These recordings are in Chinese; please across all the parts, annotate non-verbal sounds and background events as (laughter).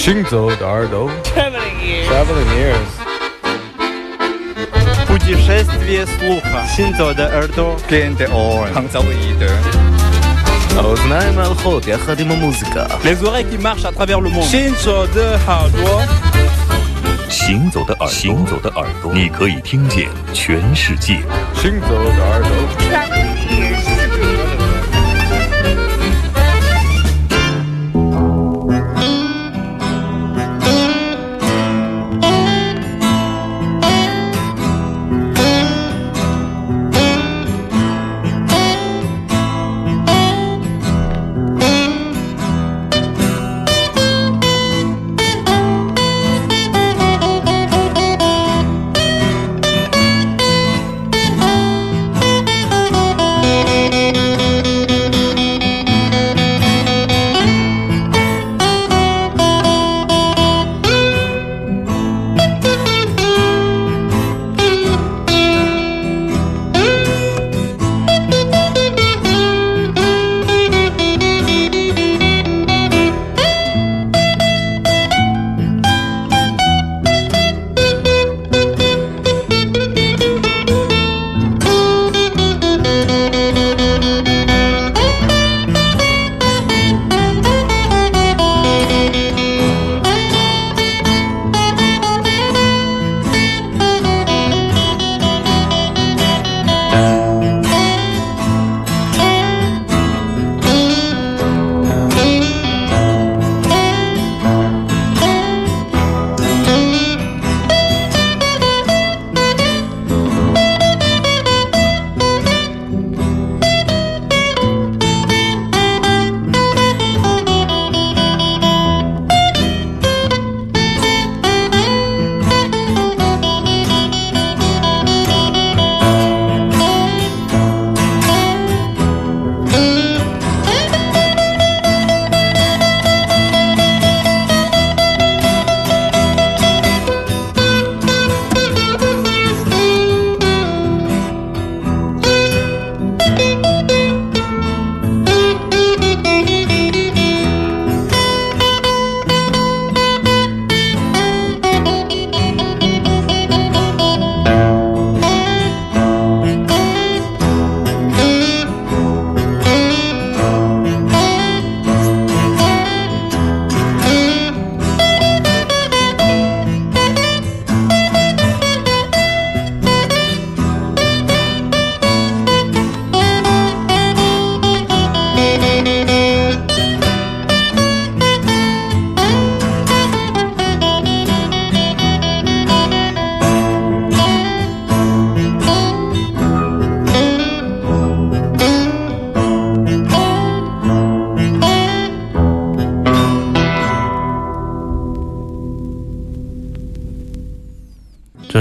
行走的耳朵 Traveling ears. Traveling ears Путешествие слуха. Синзо де Эрдо. Gente on Hanzaoide. האוזניים הלכות יחד עם המוזיקה Les oreilles qui marchent à travers le monde. Shinzo de Hardware. 行走的耳朵，行走的耳朵，你可以听见全世界。行走的耳朵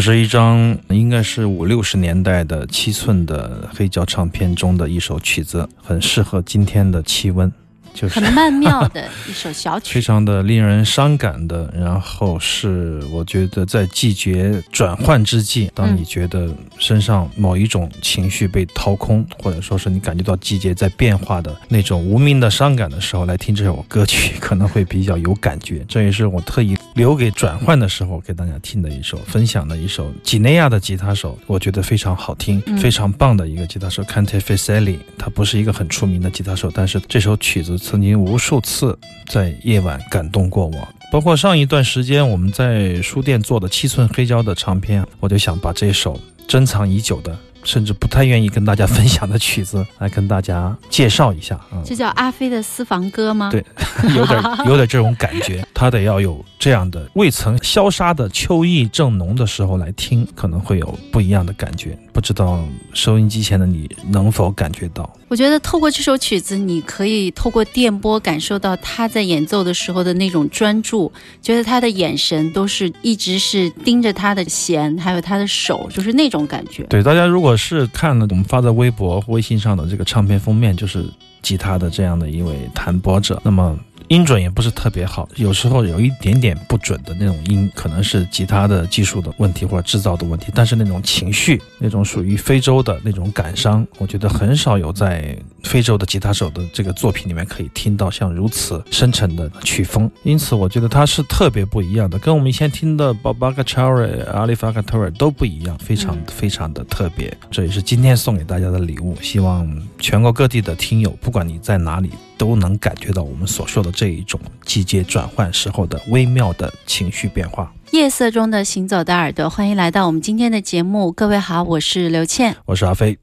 这是一张应该是五六十年代的七寸的黑胶唱片中的一首曲子，很适合今天的气温，就是很曼妙的一首小曲 (laughs) 非。常的令人伤感的，然后是我觉得在季节转换之际，当你觉得身上某一种情绪被掏空，或者说是你感觉到季节在变化的那种无名的伤感的时候，来听这首歌曲可能会比较有感觉。这也是我特意留给转换的时候给大家听的一首分享的一首几内亚的吉他手，我觉得非常好听，嗯非常棒的一个吉他手 c a n t e f i s e l i。他不是一个很出名的吉他手，但是这首曲子曾经无数次在夜晚感动过我。包括上一段时间我们在书店做的七寸黑胶的唱片，我就想把这首珍藏已久的，甚至不太愿意跟大家分享的曲子来跟大家介绍一下啊。这叫阿飞的私房歌吗？对 (laughs) 有点有点这种感觉，他得要有这样的未曾消杀的秋意正浓的时候来听，可能会有不一样的感觉。不知道收音机前的你能否感觉到？我觉得透过这首曲子，你可以透过电波感受到他在演奏的时候的那种专注，觉得他的眼神都是一直是盯着他的弦，还有他的手，就是那种感觉。对大家，如果是看了我们发在微博、微信上的这个唱片封面，就是吉他的这样的一位弹拨者，那么。音准也不是特别好，有时候有一点点不准的那种音，可能是吉他的技术的问题或者制造的问题。但是那种情绪，那种属于非洲的那种感伤，我觉得很少有在非洲的吉他手的这个作品里面可以听到像如此深沉的曲风，因此我觉得它是特别不一样的，跟我们以前听的 Bob a c h a r i 阿里法卡特尔都不一样，非常非常的特别。这也是今天送给大家的礼物，希望全国各地的听友，不管你在哪里，都能感觉到我们所说的这一种季节转换时候的微妙的情绪变化。夜色中的行走的耳朵，欢迎来到我们今天的节目。各位好，我是刘倩，我是阿飞。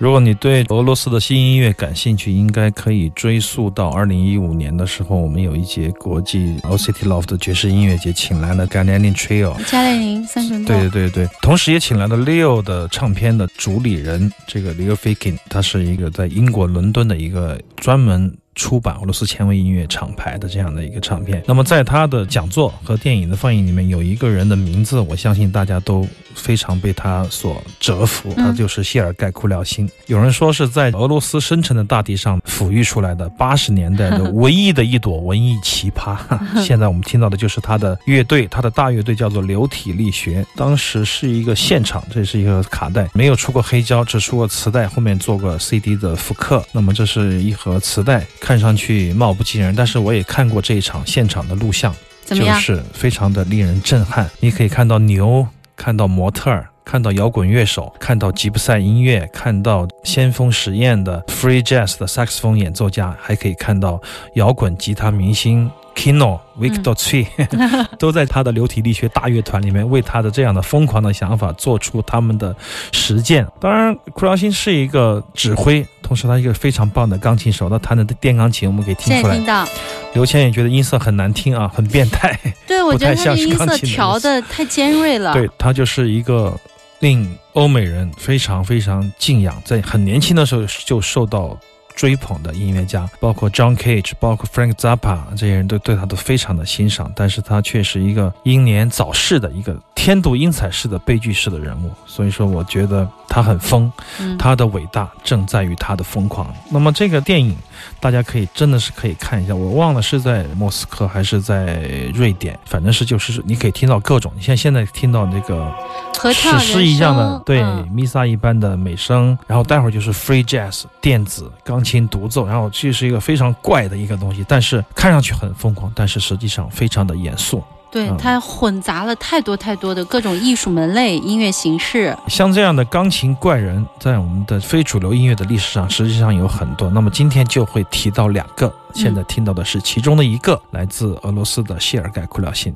如果你对俄罗斯的新音乐感兴趣，应该可以追溯到二零一五年的时候，我们有一节国际 OCT Loft 的爵士音乐节，请来了 g a n a n i n Trio。加列宁三重奏。对对对对，同时也请来了 Leo 的唱片的主理人，这个 Leo Fakin，他是一个在英国伦敦的一个专门。出版俄罗斯前卫音乐厂牌的这样的一个唱片。那么在他的讲座和电影的放映里面，有一个人的名字，我相信大家都非常被他所折服，他就是谢尔盖库廖辛。有人说是在俄罗斯深沉的大地上抚育出来的八十年代的 (laughs) 唯一的一朵文艺奇葩。(laughs) 现在我们听到的就是他的乐队，他的大乐队叫做流体力学。当时是一个现场，这是一个卡带，没有出过黑胶，只出过磁带，后面做过 CD 的复刻。那么这是一盒磁带。看上去貌不惊人，但是我也看过这一场现场的录像，就是非常的令人震撼。你可以看到牛，看到模特儿，看到摇滚乐手，看到吉普赛音乐，看到先锋实验的 free jazz 的萨克斯风演奏家，还可以看到摇滚吉他明星。Kino Victor Tree (laughs) 都在他的流体力学大乐团里面，为他的这样的疯狂的想法做出他们的实践。当然，库劳辛是一个指挥，同时他一个非常棒的钢琴手。他弹的电钢琴，我们可以听出来。听到。刘谦也觉得音色很难听啊，很变态。(laughs) 对，我觉得他的音色调的太尖锐了。对他就是一个令欧美人非常非常敬仰，在很年轻的时候就受到。追捧的音乐家，包括 John Cage，包括 Frank Zappa，这些人都对他都非常的欣赏。但是他却是一个英年早逝的一个天妒英才式的悲剧式的人物。所以说，我觉得他很疯，他的伟大正在于他的疯狂。那么这个电影，大家可以真的是可以看一下。我忘了是在莫斯科还是在瑞典，反正是就是你可以听到各种。你像现在听到那个史诗一样的对弥撒一般的美声，然后待会儿就是 Free Jazz 电子钢琴。轻独奏，然后这是一个非常怪的一个东西，但是看上去很疯狂，但是实际上非常的严肃。对，它混杂了太多太多的各种艺术门类、音乐形式。像这样的钢琴怪人，在我们的非主流音乐的历史上，实际上有很多。那么今天就会提到两个，现在听到的是其中的一个，来自俄罗斯的谢尔盖库廖辛。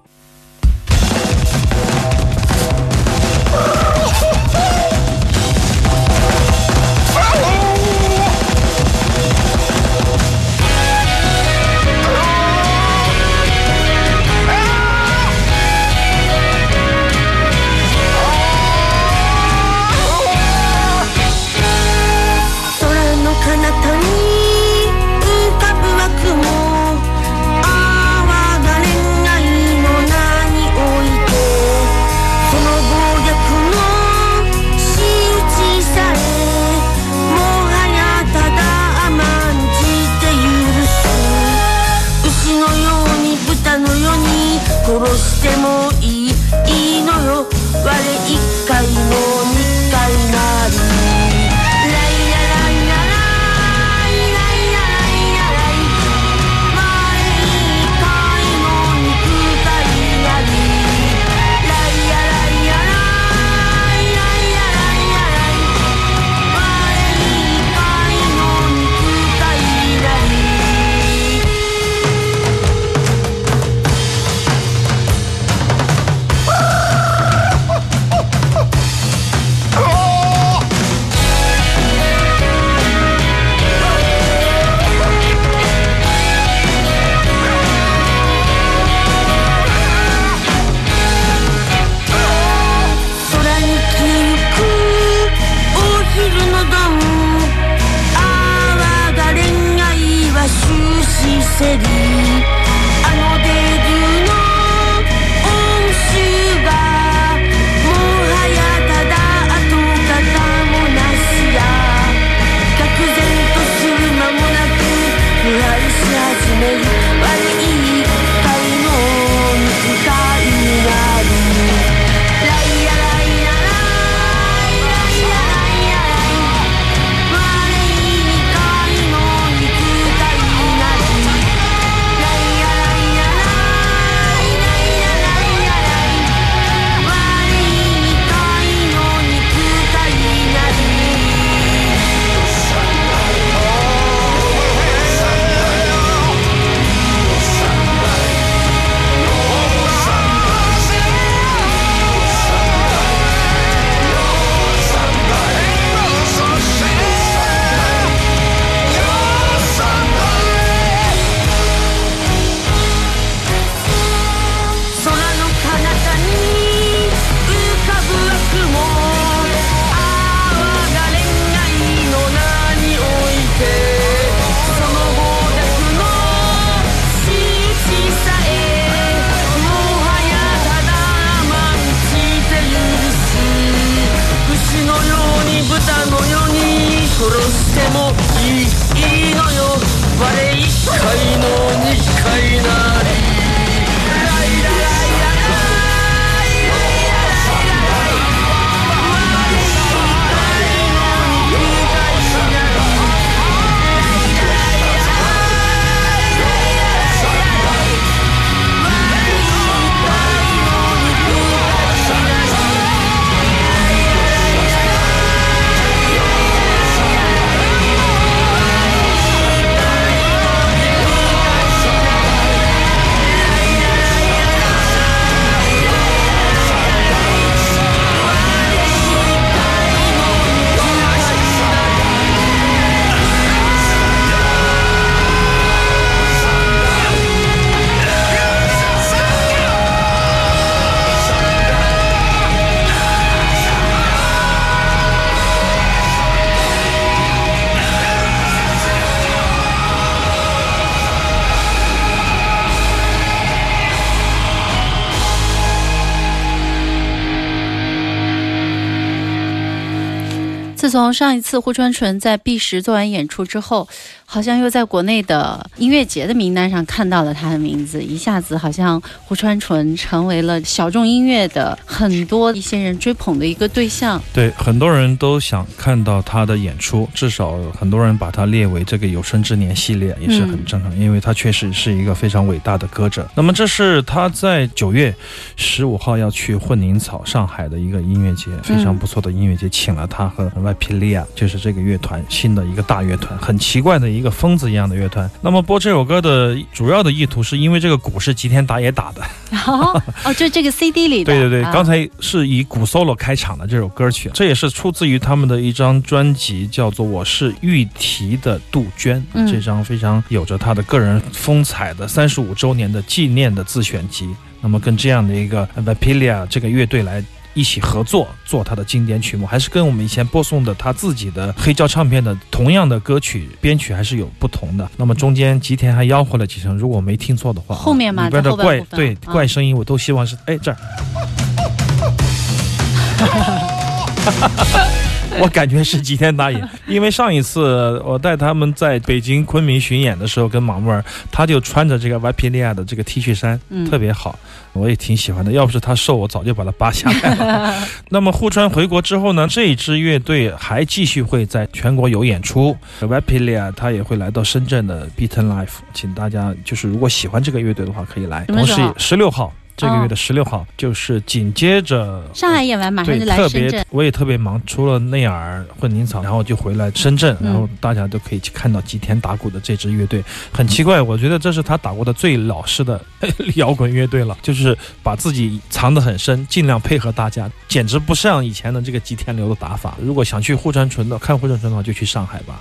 从上一次胡川纯在毕十做完演出之后，好像又在国内的音乐节的名单上看到了他的名字，一下子好像胡川淳成为了小众音乐的很多一些人追捧的一个对象。对，很多人都想看到他的演出，至少很多人把他列为这个有生之年系列也是很正常，因为他确实是一个非常伟大的歌者。那么这是他在九月十五号要去混凝草上海的一个音乐节，非常不错的音乐节，请了他和 Vipilia，就是这个乐团新的一个大乐团，很奇怪的一个疯子一样的乐团。那么播这首歌的主要的意图是因为这个鼓是吉田打野打的，哦哦，就这个 CD 里的。(laughs) 对对对，啊刚才是以鼓 solo 开场的这首歌曲，这也是出自于他们的一张专辑，叫做《我是玉提的杜鹃》，嗯这张非常有着他的个人风采的三十五周年的纪念的自选集。那么跟这样的一个 Vapilia 这个乐队来。一起合作做他的经典曲目，还是跟我们以前播送的他自己的黑胶唱片的同样的歌曲编曲还是有不同的。那么中间吉田还吆喝了几声，如果我没听错的话，后面嘛里边的怪对啊怪声音我都希望是哎这儿。(laughs) (laughs) 我感觉是吉田打野，因为上一次我带他们在北京昆明巡演的时候，跟马木尔，他就穿着这个 Vipilia 的这个 T 恤衫，嗯特别好，我也挺喜欢的。要不是他瘦，我早就把他扒下来了。(laughs) 那么户川回国之后呢，这一支乐队还继续会在全国有演出。Vipilia 他也会来到深圳的 Beaten Life，请大家就是如果喜欢这个乐队的话可以来。同时十六号。这个月的十六号，就是紧接着上海演完马上就来深圳，，我也特别忙，除了内尔混凝草，然后就回来深圳，嗯然后大家都可以去看到吉田打鼓的这支乐队。很奇怪，我觉得这是他打过的最老式的 (laughs) 摇滚乐队了，就是把自己藏得很深，尽量配合大家，简直不像以前的这个吉田流的打法。如果想去户川纯的看户川纯的话，就去上海吧。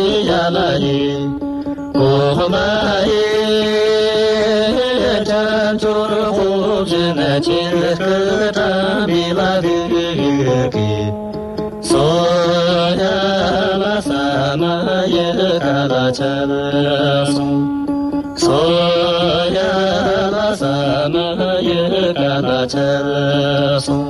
ni ya ma ni ko ma ye ta tu ko je na chi ka ta bi la bi ki so ya ma sa ma ye ka la cha so so ya ma sa ma ye ka la cha so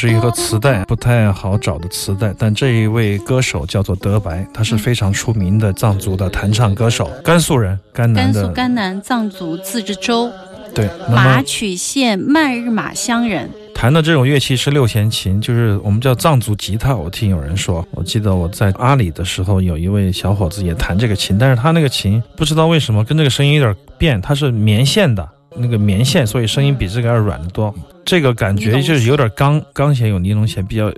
是一个磁带，不太好找的磁带。但这一位歌手叫做德白，他是非常出名的藏族的弹唱歌手，甘肃人，甘南的。甘肃甘南藏族自治州，对，马曲县曼日玛乡人。弹的这种乐器是六弦琴，就是我们叫藏族吉他。我听有人说，我记得我在阿里的时候，有一位小伙子也弹这个琴，但是他那个琴不知道为什么跟这个声音有点变，它是棉线的。那个棉线，所以声音比这个要软得多。这个感觉就是有点钢钢弦，有尼龙弦比较。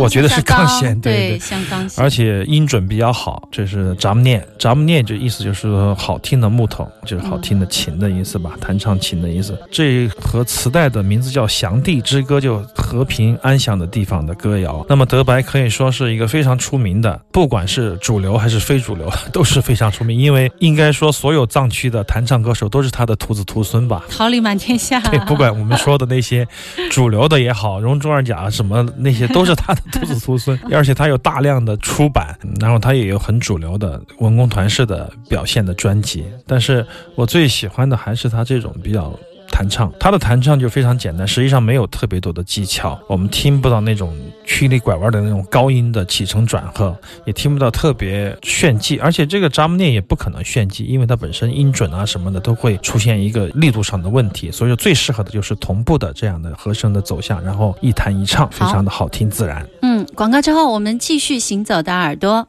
我觉得是钢弦，对对，像钢弦，而且音准比较好。这是咱们念，咱们念就意思就是说好听的木头，就是好听的琴的意思吧，弹唱琴的意思。这和磁带的名字叫《祥地之歌》，就和平安详的地方的歌谣。那么德白可以说是一个非常出名的，不管是主流还是非主流，都是非常出名。因为应该说所有藏区的弹唱歌手都是他的徒子徒孙吧，桃李满天下。对，不管我们说的那些 (laughs) 主流的也好，容中二甲什么 (laughs) 那些，都是他的。徒子徒孙，(laughs) 而且他有大量的出版，然后他也有很主流的文工团式的表现的专辑。但是我最喜欢的还是他这种比较。弹唱，他的弹唱就非常简单，实际上没有特别多的技巧，我们听不到那种曲里拐弯的那种高音的起承转合，也听不到特别炫技，而且这个扎木念也不可能炫技，因为它本身音准啊什么的都会出现一个力度上的问题，所以说最适合的就是同步的这样的和声的走向，然后一弹一唱，非常的好听自然。嗯，广告之后我们继续行走的耳朵。